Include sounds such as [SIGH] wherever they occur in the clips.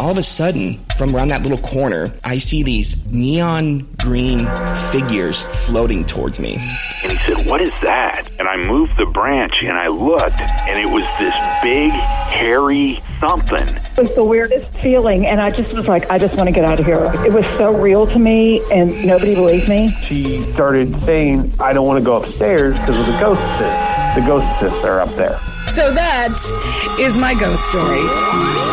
all of a sudden, from around that little corner, I see these neon green figures floating towards me. And he said, What is that? And I moved the branch and I looked, and it was this big, hairy something. It was the weirdest feeling, and I just was like, I just want to get out of here. It was so real to me, and nobody believed me. She started saying, I don't want to go upstairs because of the ghosts. The ghosts are up there. So that is my ghost story.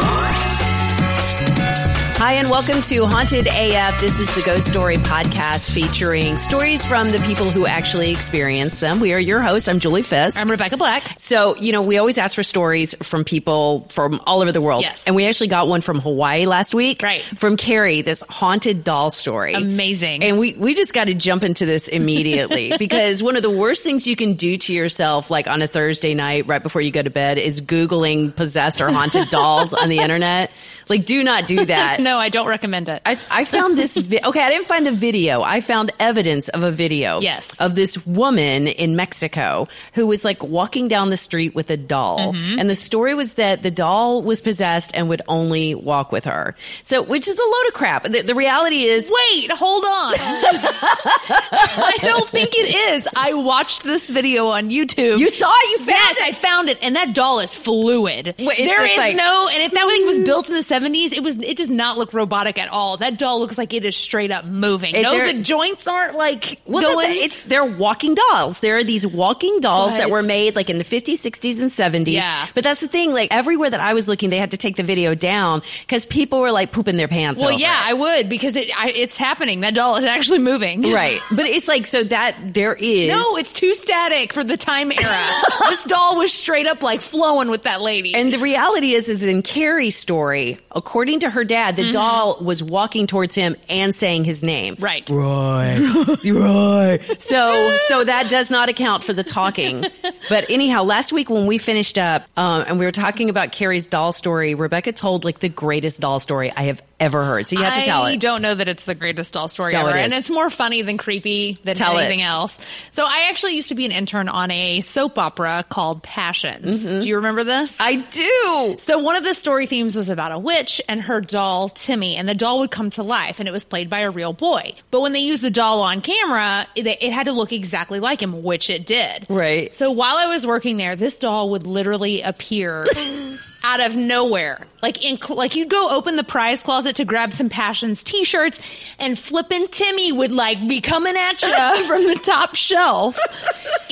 Hi, and welcome to Haunted AF. This is the Ghost Story podcast featuring stories from the people who actually experience them. We are your host. I'm Julie Fisk. I'm Rebecca Black. So, you know, we always ask for stories from people from all over the world. Yes. And we actually got one from Hawaii last week. Right. From Carrie, this haunted doll story. Amazing. And we, we just got to jump into this immediately [LAUGHS] because one of the worst things you can do to yourself, like on a Thursday night right before you go to bed, is Googling possessed or haunted [LAUGHS] dolls on the internet. Like, do not do that. No, I don't recommend it. I, I found this. [LAUGHS] Vi- okay, I didn't find the video. I found evidence of a video. Yes. Of this woman in Mexico who was like walking down the street with a doll, Mm-hmm. and the story was that the doll was possessed and would only walk with her. So, which is a load of crap. The, the reality is, Wait, hold on. [LAUGHS] [LAUGHS] I don't think it is. I watched this video on YouTube. you saw it. You found Yes, it. I found it, and that doll is fluid. Wait, There is like- no, and if that thing was built in the seventies, it was. It does not look robotic at all. That doll looks like it is straight up moving. It- no, the joints aren't like Well, going. it's they're walking dolls. There are these walking dolls But- that were made like in the 50s, 60s, and 70s. Yeah. But that's the thing. Like everywhere that I was looking, they had to take the video down because people were like pooping their pants. well, yeah, it. I would because it. I, it's happening. That doll is actually moving. [LAUGHS] right. But it's like so that there is No, it's too static for the time era. [LAUGHS] this doll was straight up like flowing with that lady. And the reality is, is in Carrie's story, according to her dad, the doll was walking towards him and saying his name. right. Roy, [LAUGHS] Roy. So, so that does not account for the talking. [LAUGHS] But anyhow, last week when we finished up um, and we were talking about Carrie's doll story, Rebecca told like the greatest doll story I have ever heard. So you have to tell it. I don't know that it's the greatest doll story No, ever, it and it's more funny than creepy than Tell it. anything else. So I actually used to be an intern on a soap opera called Passions. Mm-hmm. Do you remember this? I do. so one of the story themes was about a witch and her doll Timmy, and the doll would come to life, and it was played by a real boy. But when they used the doll on camera, it, it had to look exactly like him, which it did. Right. So while I was working there, this doll would literally appear [LAUGHS] out of nowhere. Like in like you'd go open the prize closet to grab some Passions t-shirts and flippin' Timmy would like be coming at you [LAUGHS] from the top shelf.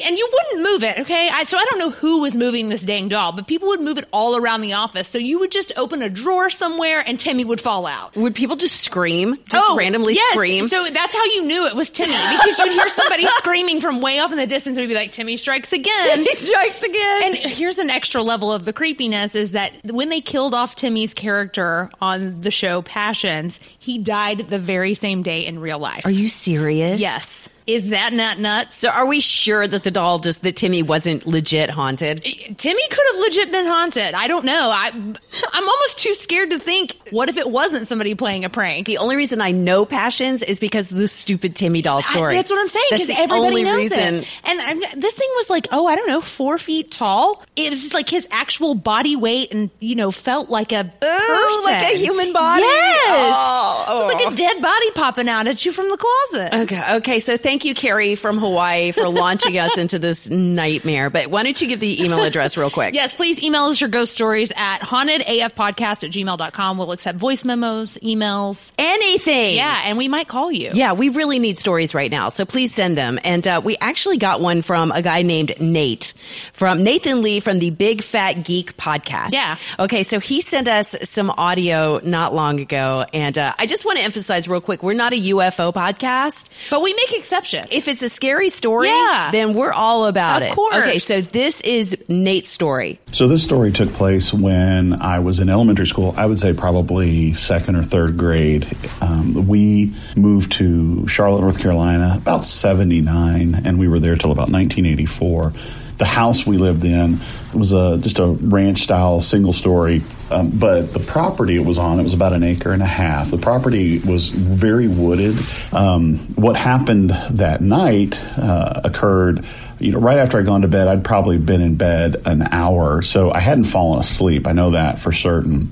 And you wouldn't move it, okay? I, so I don't know who was moving this dang doll, but people would move it all around the office. So you would just open a drawer somewhere and Timmy would fall out. Would people just scream? Just oh, randomly Oh, yes. scream? So that's how you knew it was Timmy because you'd hear somebody [LAUGHS] screaming from way off in the distance and it'd be like, Timmy strikes again. he strikes again. And here's an extra level of the creepiness is that when they killed off Timmy's character on the show Passions, he died the very same day in real life. Are you serious? Yes. Is that not nuts? So are we sure that the doll just that Timmy wasn't legit haunted? Eh, Timmy could have legit been haunted. I don't know. I, I'm almost too scared to think, what if it wasn't somebody playing a prank? The only reason I know Passions is because of the stupid Timmy doll story. I, that's what I'm saying because everybody only knows reason. it. And I'm, this thing was like, oh, I don't know, four feet tall. It was just like his actual body weight, and you know, felt like a person, like a human body? Yes, Oh, It was like oh. a dead body popping out at you from the closet. Okay, okay. So thank you, Carrie from Hawaii, for launching us into this nightmare. But why don't you give the email address real quick? Yes, please email us your ghost stories at hauntedafpodcast at gmail.com. We'll accept voice memos, emails. Anything. Yeah, and we might call you. Yeah, we really need stories right now, so please send them. And uh, we actually got one from a guy named Nate, from Nathan Lee from the Big Fat Geek podcast. Yeah. Okay, so he sent us some audio not long ago, and uh, I just want to emphasize real quick: we're not a UFO podcast. But we make exceptions. If it's a scary story, Yeah. then we're all about Of it. course. Okay, so this is Nate's story. So this story took place when I was in elementary school. I would say probably second or third grade. Um, we moved to Charlotte, North Carolina, about '79, and we were there till about 1984. The house we lived in was a just a ranch style single story, um, but the property it was on it was about an acre and a half. The property was very wooded. Um, what happened that night uh, occurred you know, right after I'd gone to bed, I'd probably been in bed an hour, so I hadn't fallen asleep. I know that for certain.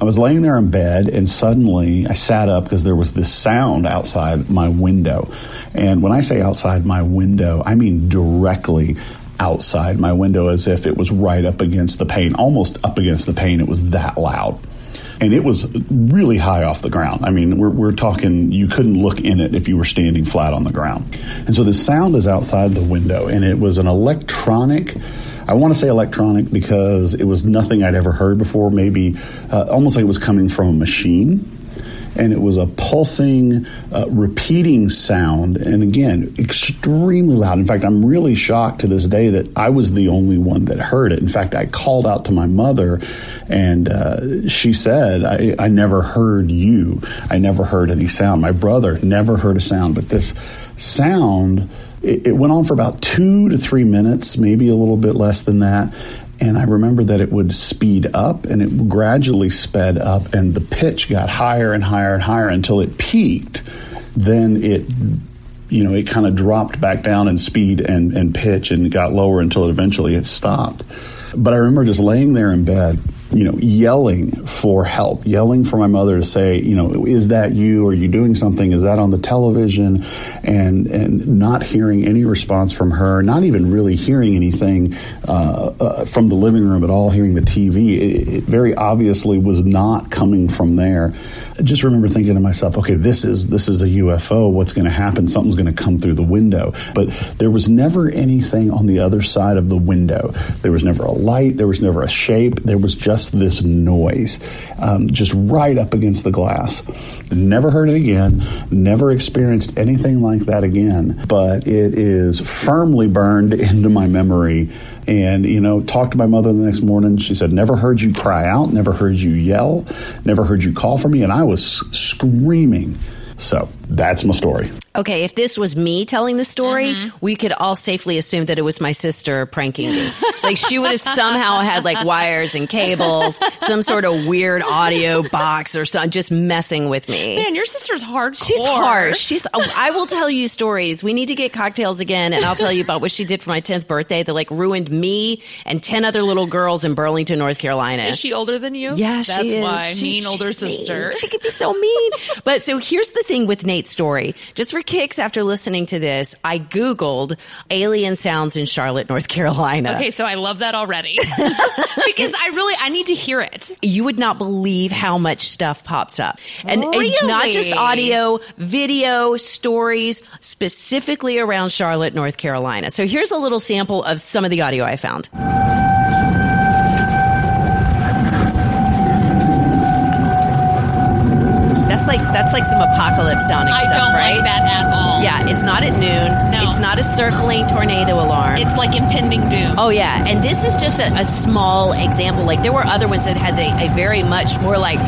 I was laying there in bed and suddenly I sat up because there was this sound outside my window. And when I say outside my window, I mean directly outside my window as if it was right up against the pane, almost up against the pane. It was that loud. And it was really high off the ground. I mean, we're, we're talking, you couldn't look in it if you were standing flat on the ground. And so the sound is outside the window, and it was an electronic. I want to say electronic because it was nothing I'd ever heard before, maybe uh, almost like it was coming from a machine and it was a pulsing, uh, repeating sound, and again, extremely loud. In fact, I'm really shocked to this day that I was the only one that heard it. In fact, I called out to my mother, and uh, she said, I, I never heard you. I never heard any sound. My brother never heard a sound, but this sound. It, it went on for about two to three minutes, maybe a little bit less than that. And I remember that it would speed up and it gradually sped up, and the pitch got higher and higher and higher until it peaked. Then it, you know, it kind of dropped back down in speed and, and pitch and got lower until it eventually it stopped. But I remember just laying there in bed you know, yelling for help, yelling for my mother to say, you know, is that you? Are you doing something? Is that on the television? And and not hearing any response from her, not even really hearing anything uh, uh, from the living room at all, hearing the TV. It, it, very obviously was not coming from there. I just remember thinking to myself, okay, this is this is a UFO. What's going to happen? Something's going to come through the window. But there was never anything on the other side of the window. There was never a light. There was never a shape. There was just just this noise, um, just right up against the glass. Never heard it again, never experienced anything like that again, but it is firmly burned [LAUGHS] into my memory. And, you know, talked to my mother the next morning. She said, Never heard you cry out, never heard you yell, never heard you call for me. And I was screaming. So that's my story. Okay, if this was me telling the story, mm-hmm. we could all safely assume that it was my sister pranking me. [LAUGHS] like she would have somehow had like wires and cables, some sort of weird audio box or something, just messing with me. Man, your sister's hard. She's harsh. She's. Oh, I will tell you stories. We need to get cocktails again, and I'll tell you about what she did for my tenth birthday that like ruined me and ten other little girls in Burlington, North Carolina. Is she older than you? Yeah, that's she is. why she, mean older sister. Mean. She could be so mean. [LAUGHS] but so here's the thing with Story. Just for kicks, after listening to this, I googled alien sounds in Charlotte, North Carolina. Okay, so I love that already [LAUGHS] because I really I need to hear it. You would not believe how much stuff pops up, and, really? and not just audio, video, stories specifically around Charlotte, North Carolina. So here's a little sample of some of the audio I found. Like that's like some apocalypse sounding I stuff, don't right? like that at all. Yeah, it's not at noon. No. It's not a circling tornado alarm. It's like impending doom. Oh yeah, and this is just a, a small example. Like there were other ones that had a, a very much more like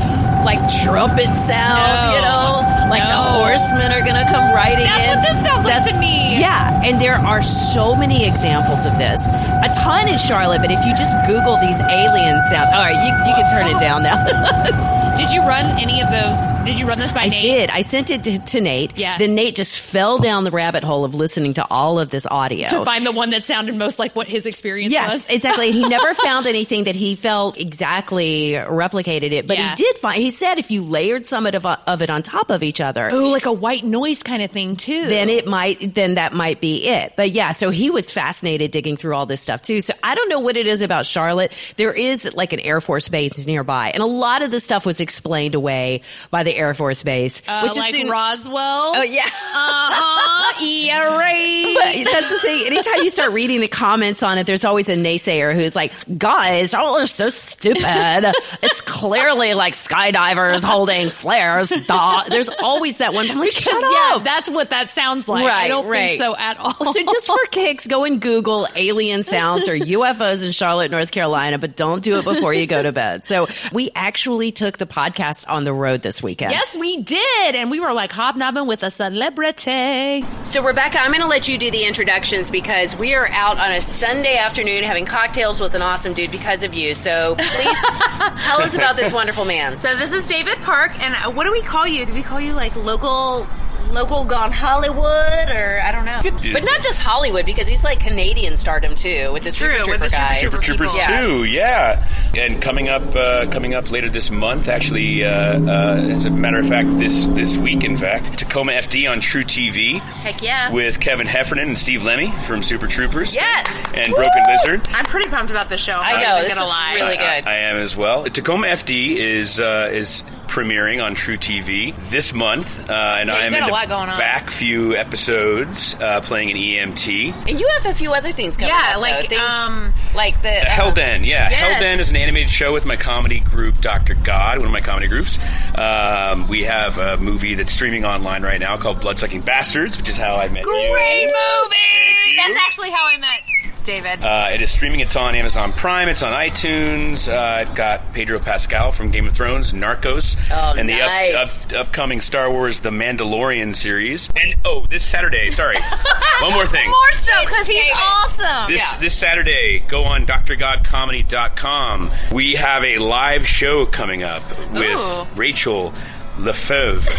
like trumpet sound, No. you know, like the horsemen are gonna come riding That's in. what this sounds like to me. Yeah, and there are so many examples of this. A ton in Charlotte, but if you just Google these alien sounds, all right, you, you can turn it down now. [LAUGHS] Did you run any of those? Did you run this by I Nate? I did. I sent it to, to Nate. Yeah. Then Nate just fell down the rabbit hole of listening to all of this audio. To find the one that sounded most like what his experience Yes, was. exactly. He [LAUGHS] never found anything that he felt exactly replicated it, but Yeah. he did find. He said if you layered some of, of it on top of each other, Oh, like a white noise kind of thing too. then it might then that might be it. But yeah, so he was fascinated digging through all this stuff too. So I don't know what it is about Charlotte. There is like an Air Force base nearby, and a lot of the stuff was explained away by the Air Force base, uh, which like is soon- Roswell. Oh yeah. Uh huh. yeah, [LAUGHS] right. But that's the thing. Anytime you start reading the comments on it, there's always a naysayer who's like, guys, y'all are so stupid. it's clearly like skydivers holding flares. Duh. There's always that one. I'm like, shut yeah, up. that's what that sounds like. Right, I don't right. think so at all. So just for kicks, go and Google alien sounds or UFOs in Charlotte, North Carolina, but don't do it before you go to bed. So we actually took the podcast on the road this weekend. yes, we did, and we were like hobnobbing with a celebrity. So, Rebecca, I'm going to let you do the introductions because we are out on a Sunday afternoon having cocktails with an awesome dude because of you. So, please [LAUGHS] tell us about this wonderful man. So this is David Park, and what do we call you? Do we call you like local local gone Hollywood, or I don't know. But not just Hollywood, because he's like Canadian stardom too with the True, Super with Trooper the Super guys. Trooper Troopers Yeah. too, yeah. And coming up, uh, coming up later this month, actually, uh, uh, as a matter of fact, this this week, in fact, Tacoma FD on True TV Heck yeah. with Kevin Heffernan and Steve Lemme from Super Troopers. Yes. and Broken Lizard. I'm pretty pumped about this show. I'm I know, even this gonna is lie. really I- good. I, am as well. Tacoma FD is uh, is premiering on True TV this month, uh, and Yeah, I am got in a the lot going on. back few episodes uh, playing an EMT. And you have a few other things coming Yeah, up, like. Things um, like the Uh, Hellden, yeah. Yes. Hellden is an animated show with my comedy group, Dr. God, one of my comedy groups. Um, we have a movie that's streaming online right now called Bloodsucking Bastards, which is how I met you. Great movie. You. That's actually how I met David. Uh, it is streaming. It's on Amazon Prime. It's on iTunes. Uh, it got Pedro Pascal from Game of Thrones, Narcos, Oh, and the up, up, upcoming Star Wars: The Mandalorian series. And oh, this Saturday, sorry, [LAUGHS] one more thing. More stuff because he's awesome. This this Saturday, go on drgodcomedy.com. We have a live show coming up with Ooh. Rachel Lefebvre.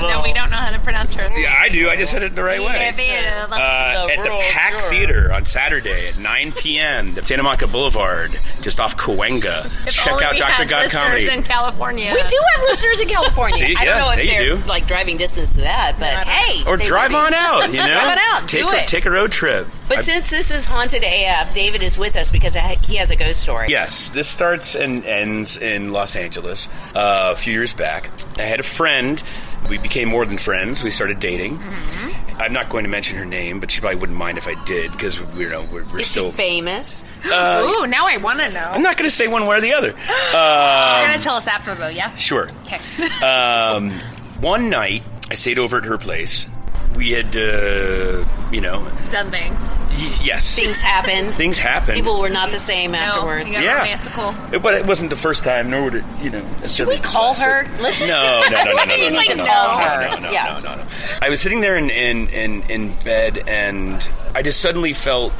no, we don't know how to pronounce her. Yeah, I do. I just said it the right way. Uh, at the Pack Theater on Saturday at 9 p.m. at Santa Monica Boulevard, just off Cahuenga. If Check out Dr. had God listeners Comedy. in California. We do have listeners in California. See, I don't yeah, know if there you they're do. like driving distance to that, but hey, or drive on out, you [LAUGHS] know? drive on out. Take, do a, it. take a road trip. but I- since this is haunted AF, David is with us because he has a ghost story. Yes, this starts and ends in Los Angeles uh, a few years back. I had a friend. We became more than friends. We started dating. Mm-hmm. I'm not going to mention her name, but she probably wouldn't mind if I did because we you know we're, we're Is still. she famous? Ooh, now I want to know. I'm not going to say one way or the other. [GASPS] You're Um, gonna tell us after though, yeah? sure. Okay. Um, one night, I stayed over at her place. We had, uh, you know, Done things. y- yes, Things happened. [LAUGHS] things happened. People were not the same No, afterwards. you got Yeah. romantical. It- But it wasn't the first time, nor would it, you know. Should we call her? Let's just [LAUGHS] No, no, no, no, no, no, no, no, to no, call no, her. No, no, Yeah. no, no, no. I was sitting there in, in, in, in bed, and I just suddenly felt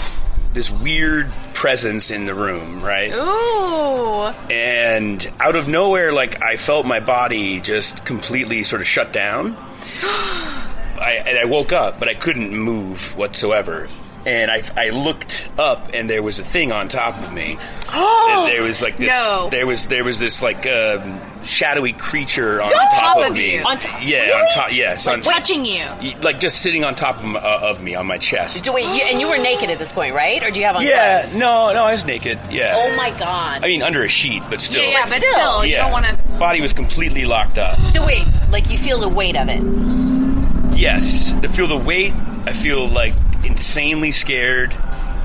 this weird presence in the room, right? Ooh. And out of nowhere, like I felt my body just completely sort of shut down. [GASPS] [GASPS] [GASPS] I, and I woke up, but I couldn't move whatsoever. And I, I looked up, and there was a thing on top of me. [GASPS] and there was like this. No. There was there was this like um, shadowy creature on On top, top of, of me. you. On top- yeah, Really? on top. Yes, Like on, touching you. like just sitting on top of, uh, of me on my chest. Do- Wait, you, and you were naked at this point, right? Or do you have on Yeah, clothes? no, no, I was naked. Yeah. Oh my god. I mean, under a sheet, but still. Yeah, yeah, but still, still, you don't want to. Body was completely locked up. so wait, like you feel the weight of it. Yes, to feel the weight, I feel like insanely scared,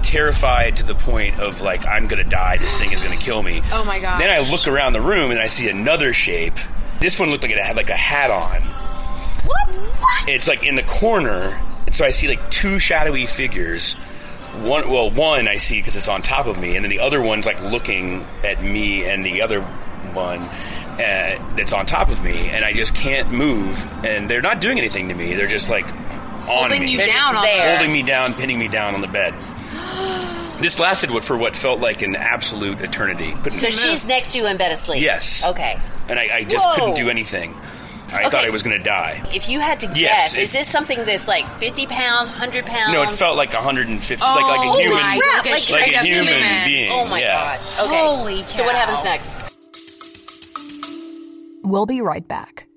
terrified to the point of like I'm gonna die. This thing is gonna kill me. Oh my god! Then I look around the room and I see another shape. This one looked like it had like a hat on. What? What? It's like in the corner, and so I see like two shadowy figures. One, well, one I see because it's on top of me, and then the other one's like looking at me, and the other one uh, that's on top of me, and I just can't move. And they're not doing anything to me; they're just like on Holding me, you They're down on there. holding me down, pinning me down on the bed. [GASPS] This lasted for what felt like an absolute eternity. But So she's next to you in bed asleep. yes, Okay. and I, I just Whoa. couldn't do anything. I Okay. thought I was going to die. If you had to guess, Yes, is this something that's like 50 pounds, 100 pounds? No, it felt like 150, like like a Oh human, my like- like a up human being. Oh my yeah. god. Okay. Holy So what happens next? We'll be right back.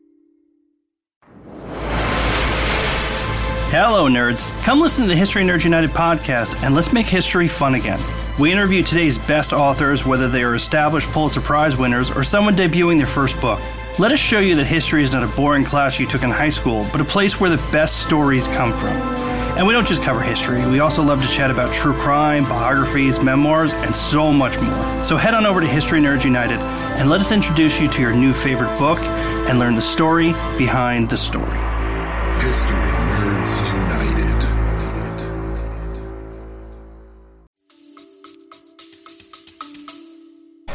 Hello, nerds. Come listen to the History Nerds United podcast and let's make history fun again. We interview today's best authors, whether they are established Pulitzer Prize winners or someone debuting their first book. Let us show you that history is not a boring class you took in high school, but a place where the best stories come from. And we don't just cover history, we also love to chat about true crime, biographies, memoirs, and so much more. So head on over to History Nerds United and let us introduce you to your new favorite book and learn the story behind the story. History Nerds United.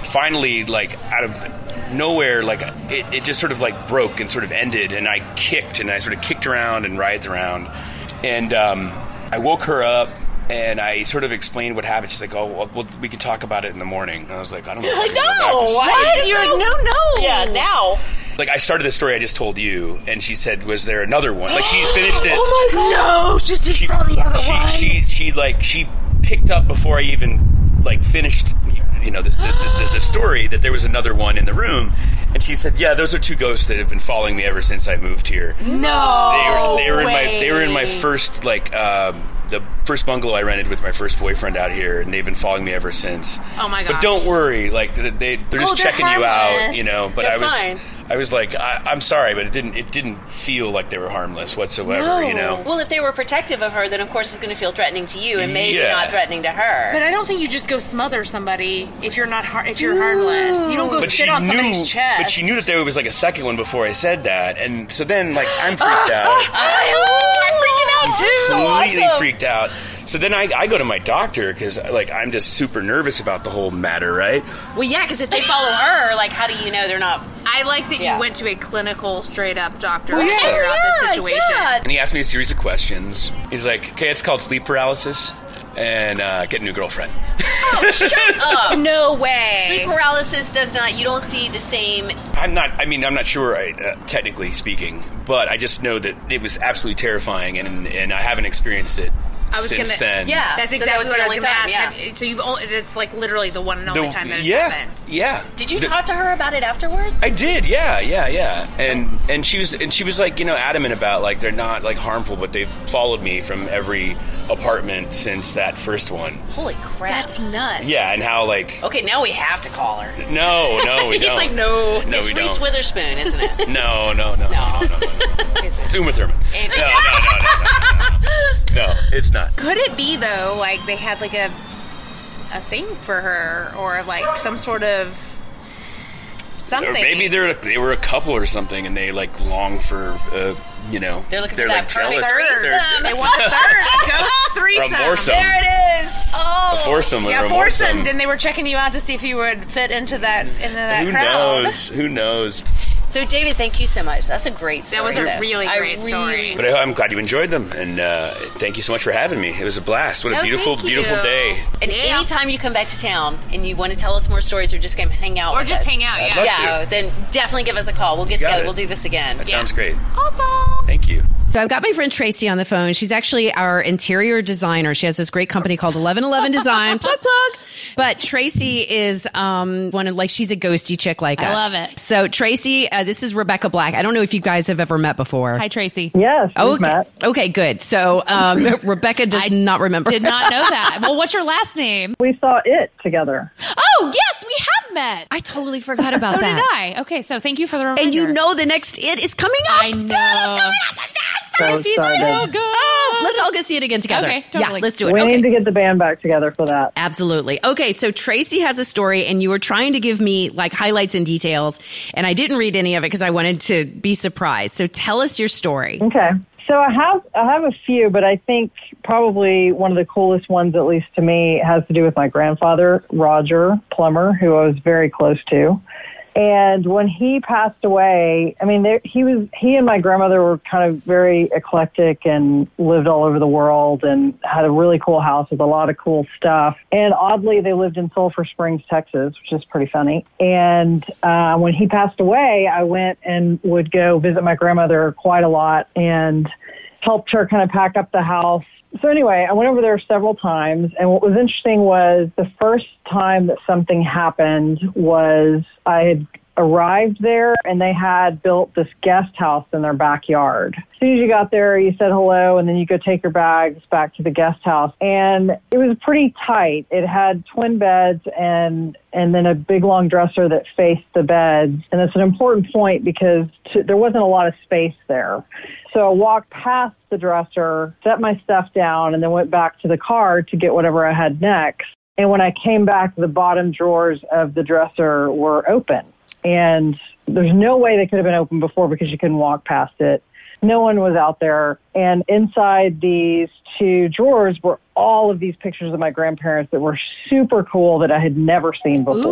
Finally, like out of nowhere, like it, it just sort of like broke and sort of ended, and I kicked and I sort of kicked around and writhed around, and um, I woke her up. And I sort of explained what happened. She's like, "Oh, well, well, we could talk about it in the morning." And I was like, "I don't know." if I Like, can go back to no, sleep." what? You're like, no, no. Yeah, now. like I started the story I just told you, and she said, "Was there another one?" Like she finished it. [GASPS] Oh my god! No, she just saw the other she, one. she she like she picked up before I even like finished you know the, the, the, the story that there was another one in the room, and she said, "Yeah, those are two ghosts that have been following me ever since I moved here." no, they were, they were in my they were in my first like um, the first bungalow I rented with my first boyfriend out here, and they've been following me ever since. Oh my god! But don't worry, like they, they they're just Oh, they're checking you out, you know. But They're I was fine. I was like, I, I'm sorry, but it didn't it didn't feel like they were harmless whatsoever, you know. Well, if they were protective of her, then of course it's going to feel threatening to you, and maybe Yeah. not threatening to her. But I don't think you just go smother somebody if you're not har- if you're harmless. You don't go But sit she on knew, somebody's chest. but she knew that there was like a second one before I said that, and so then like I'm freaked out. [LAUGHS] I'm freaking out too. completely Awesome. freaked out. So then I, I go to my doctor because like I'm just super nervous about the whole matter, right? Well, yeah, because if they follow her, like, how do you know they're not? I like that Yeah. you went to a clinical, straight up doctor Well, to yeah. figure out this situation. yeah. And he asked me a series of questions. He's like, "Okay, it's called sleep paralysis, and uh, get a new girlfriend." Oh, [LAUGHS] shut up. No way. Sleep paralysis does not. You don't see the same. I'm not. I mean, I'm not sure, I, uh, technically speaking, but I just know that it was absolutely terrifying, and and I haven't experienced it I was since gonna, then. Yeah. That's so that exactly was what the I was only going to time, ask. yeah. Have- So you've only, it's like literally the one and only The- time that it's yeah, happened. yeah. Did you The- talk to her about it afterwards? I did, yeah, yeah, yeah, and and she was and she was like you know adamant about like they're not like harmful, but they've followed me from every apartment since that first one. Holy crap! That's nuts. Yeah, and how like Okay, now we have to call her. no, no, we He's don't. like, no, no, it's we Reese don't. Witherspoon, isn't it? No, no, no, no, no, no, no, no. Is? Uma Thurman. And- No, no, no, no, no, no, no. No, it's not. Could it be though, like they had like a a thing for her, or like some sort of something? Or maybe they're they were a couple or something, and they like long for uh, you know They're looking for they're that like perfect jealous. threesome. They're- want a third [LAUGHS] a ghost threesome. foursome. There it is. Oh, a foursome or Yeah, a foursome. foursome. Then they were checking you out to see if you would fit into that into that Who crowd. knows? Who knows? So, David, thank you so much. That's a great story. That was a though. really I great story. But I- I'm glad you enjoyed them, and uh, thank you so much for having me. It was a blast. What a Oh, beautiful, beautiful day. And Yeah. anytime you come back to town and you want to tell us more stories or just come hang out Or with just us, hang out, I'd yeah. love yeah, to. then definitely give us a call. We'll get Got together. it. We'll do this again. That sounds great. Awesome. Thank you. So I've got my friend Tracy on the phone. She's actually our interior designer. She has this great company called Eleven Eleven Design. [LAUGHS] plug plug. But Tracy is um one of like she's a ghosty chick like I us. I love it. So Tracy, uh, this is Rebecca Black. I don't know if you guys have ever met before. Hi, Tracy. Yes, we've Okay. Okay, good. So um, [LAUGHS] Rebecca does not remember. Did not know that. [LAUGHS] Well, what's your last name? We saw it together. Oh, yes, we have met. I totally forgot about so that. did I. Okay, so thank you for the reminder. And you know the next it is coming up. I soon. It's know. Coming So Tracy's so good. Oh, let's all go see it again together. Okay, Yeah, let's do it. We okay. need to get the band back together for that. Absolutely. Okay, so Tracy has a story, and you were trying to give me like highlights and details, and I didn't read any of it because I wanted to be surprised. So tell us your story. Okay. So I have I have a few, but I think probably one of the coolest ones, at least to me, has to do with my grandfather, Roger Plummer, who I was very close to. And when he passed away, I mean, there, he was he and my grandmother were kind of very eclectic and lived all over the world and had a really cool house with a lot of cool stuff. And oddly, they lived in Sulphur Springs, Texas, which is pretty funny. And uh, when he passed away, I went and would go visit my grandmother quite a lot and helped her kind of pack up the house. So anyway, I went over there several times, and what was interesting was the first time that something happened was I had arrived there and they had built this guest house in their backyard. As soon as you got there, you said hello and then you go take your bags back to the guest house. And it was pretty tight. It had twin beds and and then a big long dresser that faced the beds. And it's an important point because there wasn't a lot of space there. So I walked past the dresser, set my stuff down, and then went back to the car to get whatever I had next. And when I came back, the bottom drawers of the dresser were open. And there's no way they could have been open before because you couldn't walk past it. No one was out there. And inside these two drawers were all of these pictures of my grandparents that were super cool that I had never seen before.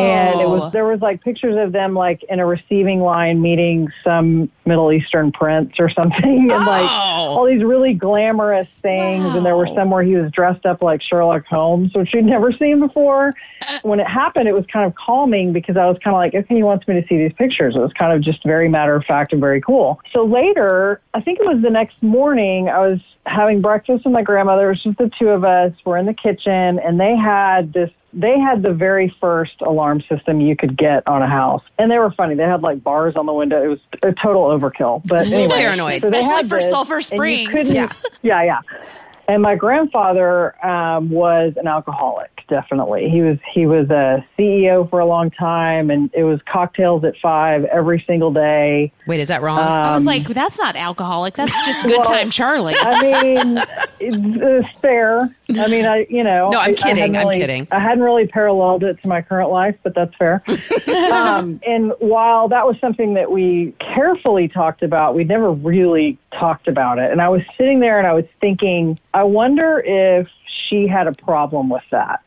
And it was oh. there was like pictures of them like in a receiving line meeting some Middle Eastern prince or something and oh. like all these really glamorous things and there were some where he was dressed up like Sherlock Holmes, which we'd never seen before. Uh. When it happened it was kind of calming because I was kind of like, okay, he wants me to see these pictures. It was kind of just very matter of fact and very cool. So later, I think it was the next morning, I was having breakfast with my grandmother. It was just the two of us. We're in the kitchen, and they had this. They had the very first alarm system you could get on a house, and they were funny. They had like bars on the window. It was a total overkill. But anyway, Paranoid. so they Especially had for this, Sulphur and Springs. Yeah. yeah, yeah. And my grandfather um, was an alcoholic. Definitely, he was. He was a CEO for a long time, and it was cocktails at five every single day. Wait, is that wrong? I was Um, like, that's not alcoholic. That's just [LAUGHS] good Well, time, Charlie. I mean, it's, it's fair. I mean, I you know. No, I'm I- I kidding, I'm kidding. I hadn't really paralleled it to my current life, but that's fair. [LAUGHS] um, and while that was something that we carefully talked about, we never really talked about it. And I was sitting there and I was thinking, I wonder if she had a problem with that,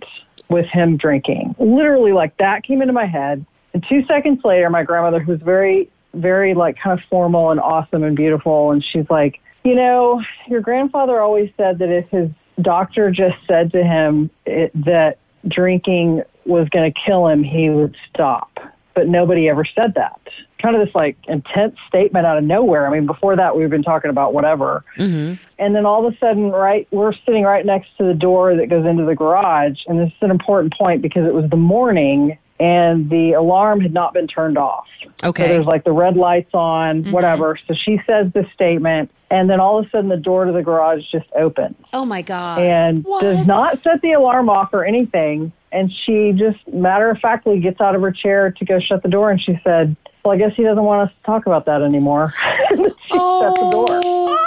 with him drinking. Literally, like that came into my head. And two seconds later, my grandmother, who was very, very like kind of formal and awesome and beautiful, and she's like, you know, your grandfather always said that if his doctor just said to him it, that drinking was going to kill him, he would stop. But nobody ever said that. Kind of this like intense statement out of nowhere. I mean, before that, we've been talking about whatever. Mm-hmm. And then all of a sudden, right, we're sitting right next to the door that goes into the garage. And this is an important point because it was the morning and the alarm had not been turned off. Okay. So there's like the red lights on, mm-hmm. whatever. So she says this statement. And then all of a sudden, the door to the garage just opens oh my god. and does not set the alarm off or anything. And she just matter of factly gets out of her chair to go shut the door. And she said, Well, I guess he doesn't want us to talk about that anymore. [LAUGHS] she shut the door. Oh.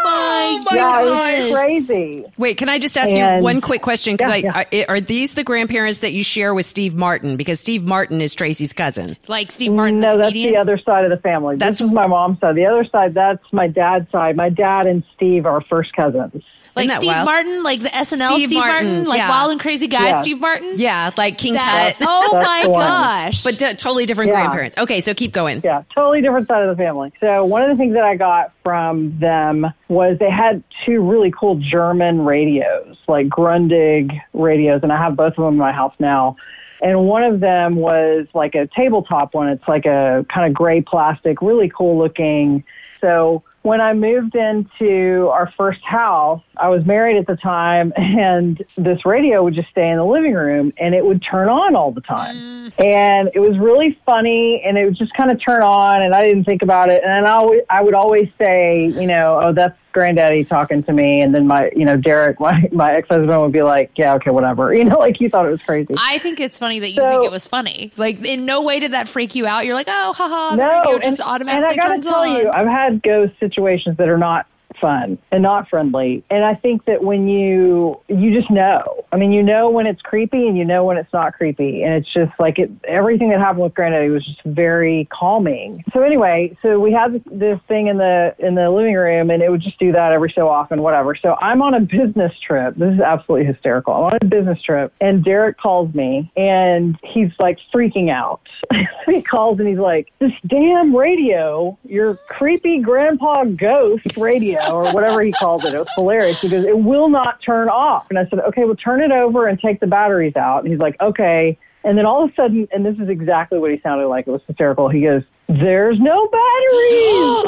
Oh my yeah, gosh. was crazy. Wait, can I just ask you one quick question? Because Yeah, I, I, are these the grandparents that you share with Steve Martin? Because Steve Martin is Tracy's cousin. like Steve Martin, No, the that's comedian. the other side of the family. That's- this is my mom's side. The other side, that's my dad's side. My dad and Steve are first cousins. Like Isn't that Steve wild? Martin, like the SNL Steve Steve, Martin, Martin, like yeah. Wild and Crazy Guy Yeah. Steve Martin. Yeah, like King That, Tut. [LAUGHS] oh That's my gosh! But t- totally different Yeah. grandparents. Okay, so keep going. Yeah, totally different side of the family. So one of the things that I got from them was they had two really cool German radios, like Grundig radios, and I have both of them in my house now. And one of them was like a tabletop one. It's like a kind of gray plastic, really cool looking. So when I moved into our first house, I was married at the time, [LAUGHS] and this radio would just stay in the living room and it would turn on all the time. Mm. And it was really funny, and it would just kind of turn on, and I didn't think about it. And I, always, I would always say, you know, oh, that's granddaddy talking to me. And then my, you know, Derek, [LAUGHS] my, my ex husband would be like, yeah, okay, whatever. [LAUGHS] You know, like he thought it was crazy. I think it's funny that you So- think it was funny. Like, in no way did that freak you out. You're like, oh, haha, no, and, just and automatically I gotta tell on. you, I've had ghost situations that are not fun and not friendly. And I think that when you you just know. I mean, you know when it's creepy and you know when it's not creepy. And it's just like it everything that happened with Granddaddy was just very calming. So anyway, so we had this, this thing in the in the living room and it would just do that every so often, whatever. So I'm on a business trip. This is absolutely hysterical. I'm on a business trip and Derek calls me and he's like freaking out. [LAUGHS] he calls and he's like, This damn radio, your creepy grandpa ghost radio or whatever he calls it. It was hilarious because it will not turn off. And I said, Okay, well turn it over and take the batteries out. And he's like, Okay. And then all of a sudden, and this is exactly what he sounded like. It was hysterical. He goes, "There's no batteries."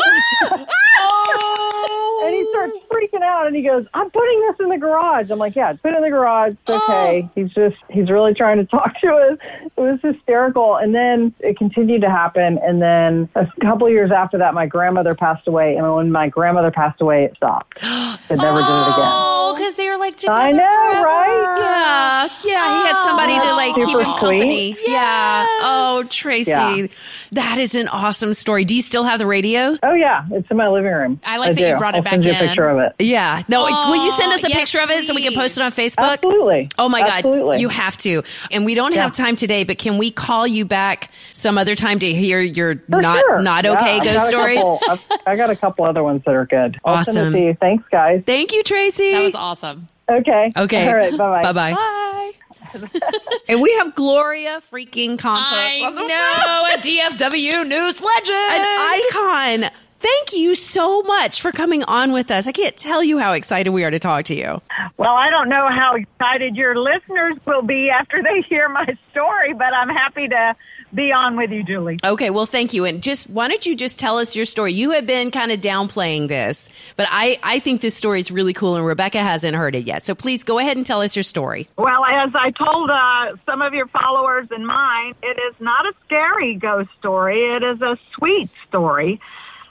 [GASPS] [LAUGHS] and he starts freaking out, and he goes, "I'm putting this in the garage." I'm like, "Yeah, put it in the garage. It's oh. okay." He's just he's really trying to talk to us. It was hysterical, and then it continued to happen. And then a couple years after that, my grandmother passed away, and when my grandmother passed away, it stopped. [GASPS] It never did it again. Oh, because they were like together I know, forever. right? Yeah, yeah. He had somebody to like keep Super him company. sweet. Yeah. Oh, Tracy, Yeah. that is an awesome story. Do you still have the radio? Oh yeah, it's in my living room. I like that you brought it I'll back send you a in. picture of it. Yeah. No. will you send us a yes, picture of it so we can post it on Facebook? Absolutely. Oh my God. Absolutely. You have to. And we don't have time today, but can we call you back some other time to hear your For not sure. not Yeah, okay I've ghost got a stories? couple- I've- got a couple other ones that are good. I'll send Awesome. it to you. Thanks, guys. Thank you, Tracy. That was awesome. Okay. Okay. All right. Bye bye. Bye bye. Bye. [LAUGHS] And we have Gloria freaking Campos I on the phone. know a DFW news legend. an icon. Thank you so much for coming on with us. I can't tell you how excited we are to talk to you. Well, I don't know how excited your listeners will be after they hear my story, but I'm happy to be on with you, Julie. Okay, well, thank you. And just why don't you just tell us your story? You have been kind of downplaying this, but I, I think this story is really cool, and Rebecca hasn't heard it yet. So please go ahead and tell us your story. Well, as I told uh, some of your followers and mine, it is not a scary ghost story. It is a sweet story.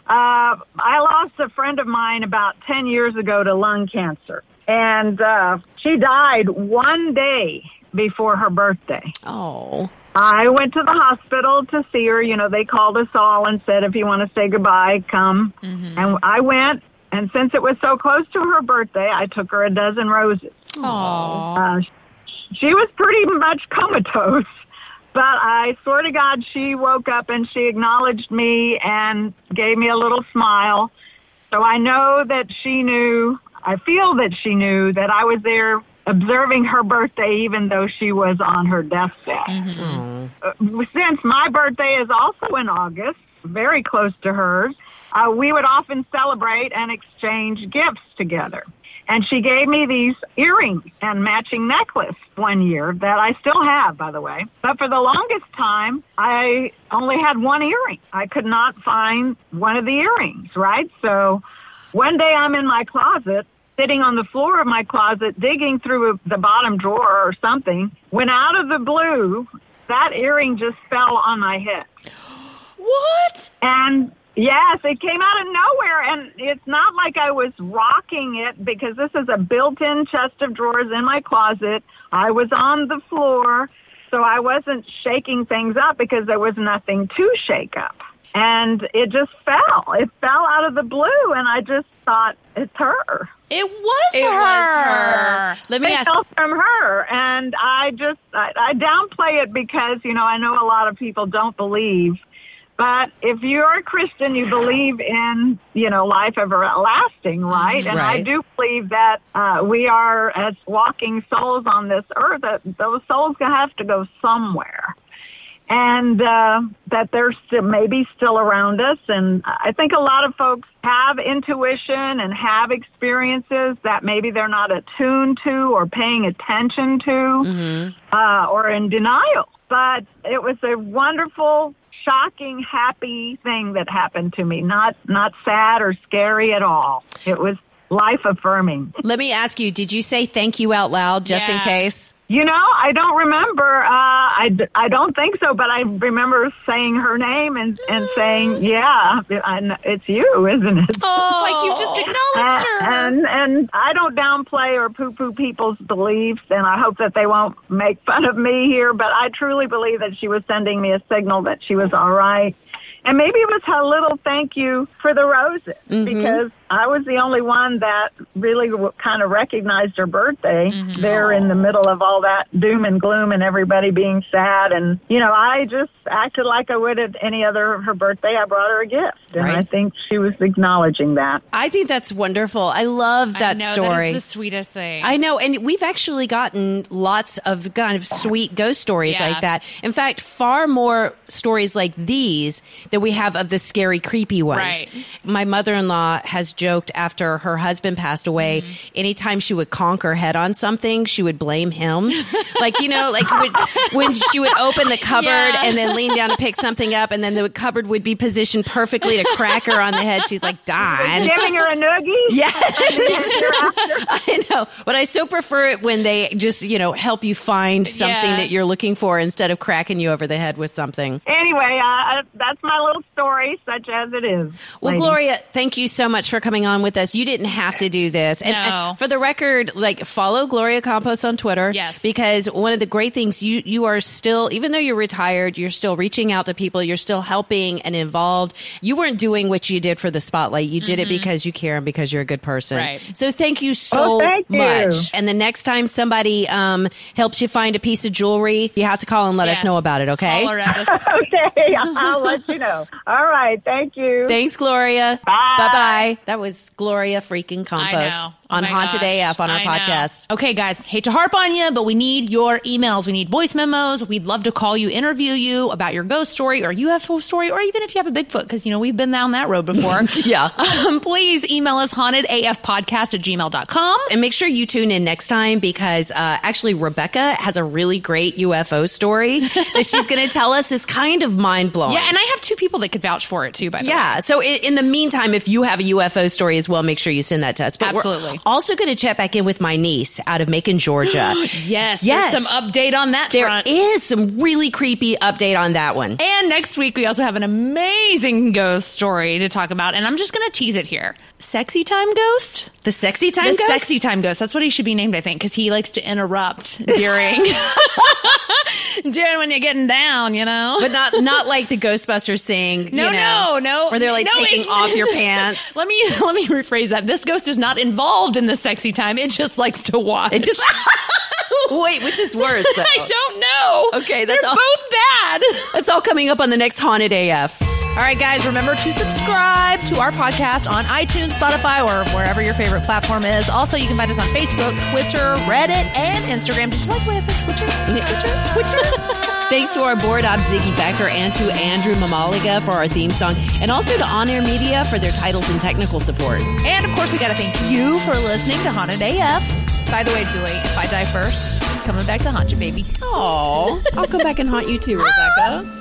Uh, I lost a friend of mine about 10 years ago to lung cancer, and uh, she died one day before her birthday. Oh. I went to the hospital to see her. You know, they called us all and said, if you want to say goodbye, come. And I went, and since it was so close to her birthday, I took her a dozen roses. Aww. Uh, she was pretty much comatose, [LAUGHS] but I swear to God, she woke up and she acknowledged me and gave me a little smile. So I know that she knew, I feel that she knew that I was there observing her birthday, even though she was on her deathbed. Uh, since my birthday is also in August, very close to hers, uh, we would often celebrate and exchange gifts together. And she gave me these earrings and matching necklace one year that I still have, by the way. But for the longest time, I only had one earring. I could not find one of the earrings, right? So one day I'm in my closet, sitting on the floor of my closet, digging through the bottom drawer or something. When out of the blue, that earring just fell on my head. What? And yes, it came out of nowhere. And it's not like I was rocking it because this is a built in chest of drawers in my closet. I was on the floor, so I wasn't shaking things up because there was nothing to shake up. And it just fell. It fell out of the blue, and I just thought, it's her. It was It her. was her. Let me It ask. fell from her, and I just I, I downplay it because you know I know a lot of people don't believe, but if you're a Christian, you believe in you know life everlasting, right? And I do believe that uh, we are as walking souls on this earth. That those souls have to go somewhere. And uh, that they're still maybe still around us, and I think a lot of folks have intuition and have experiences that maybe they're not attuned to or paying attention to uh, or in denial. But it was a wonderful, shocking, happy thing that happened to me. Not not sad or scary at all. It was life affirming. Let me ask you, did you say thank you out loud just in case? You know, I don't remember. Uh, I, d- I don't think so, but I remember saying her name and, and saying, yeah, it's you, isn't it? Oh, [LAUGHS] Like you just oh. acknowledged her. And and I don't downplay or poo poo people's beliefs, and I hope that they won't make fun of me here. But I truly believe that she was sending me a signal that she was all right, and maybe it was her little thank you for the roses mm-hmm. because I was the only one that really w- kind of recognized her birthday mm-hmm. there in the middle of all that doom and gloom and everybody being sad, and you know I just acted like I would at any other of her birthday. I brought her a gift, and I think she was acknowledging that. I think that's wonderful. I love that I know, story. That is the sweetest thing. I know, and we've actually gotten lots of kind of sweet ghost stories Yeah. like that. In fact, far more stories like these than we have of the scary, creepy ones. Right. My mother in law has joked after her husband passed away, Mm-hmm. anytime she would conk her head on something, she would blame him. [LAUGHS] like, you know, like when, when she would open the cupboard Yeah. and then lean down to pick something up, and then the cupboard would be positioned perfectly to crack her on the head. She's like, Don. Giving her a noogie? [LAUGHS] Yes. [LAUGHS] I know. But I so prefer it when they just, you know, help you find something Yeah. that you're looking for instead of cracking you over the head with something. Anyway, uh, that's my little story, such as it is. Well, ladies. Gloria, thank you so much for coming coming on with us. You didn't have to do this. And, No. and for the record, like follow Gloria Campos on Twitter. Yes. Because one of the great things you you are still, even though you're retired, you're still reaching out to people. You're still helping and involved. You weren't doing what you did for the spotlight. You did it because you care and because you're a good person. Mm-hmm. Right. So thank you so Oh, thank you. much. And the next time somebody um, helps you find a piece of jewelry, you have to call and let us know about it. Okay. Holler at [LAUGHS] okay, I'll let you know. All right, thank you. Thanks, Gloria. Bye. Bye bye. That was Gloria freaking Campos I know. Oh on Haunted gosh. AF on our I know. podcast. Okay, guys, hate to harp on you, but we need your emails. We need voice memos. We'd love to call you, interview you about your ghost story or UFO story, or even if you have a Bigfoot, because, you know, we've been down that road before. [LAUGHS] Yeah. Um, please email us hauntedafpodcast at gmail.com. And make sure you tune in next time because uh, actually Rebecca has a really great UFO story [LAUGHS] that she's going to tell us is kind of mind blowing. Yeah, and I have two people that could vouch for it too, by the way. Yeah. So in, in the meantime, if you have a UFO story as well, make sure you send that to us. But Absolutely. Also going to check back in with my niece out of Macon, Georgia. Yes, [GASPS] Yes. there's some update on that There front. is some really creepy update on that one. And next week, we also have an amazing ghost story to talk about. And I'm just going to tease it here. Sexy Time Ghost? The sexy time the ghost? Sexy Time Ghost. That's what he should be named, I think, because he likes to interrupt during, [LAUGHS] during when you're getting down, you know? but not not [LAUGHS] like the Ghostbusters thing. No, you know, no, no. Where they're like No, taking off your [LAUGHS] pants. let me [LAUGHS] let me rephrase that. This ghost is not involved in the sexy time. It just likes to watch. It just [LAUGHS] wait, which is worse? [LAUGHS] Though? I don't know. Okay, that's They're all- both bad. That's all coming up on the next Haunted AF. All right, guys, remember to subscribe to our podcast on iTunes, Spotify, or wherever your favorite platform is. Also, you can find us on Facebook, Twitter, Reddit, and Instagram. Did you like what I said? Twitter? Twitter? Twitter? [LAUGHS] Thanks to our board op Ziggy Becker and to Andrew Mamaliga for our theme song, and also to On Air Media for their titles and technical support. and of course, we got to thank you for listening to Haunted AF. By the way, Julie, if I die first, coming back to haunt you, baby. Oh, I'll come back and haunt you too, Rebecca. [LAUGHS] Ah!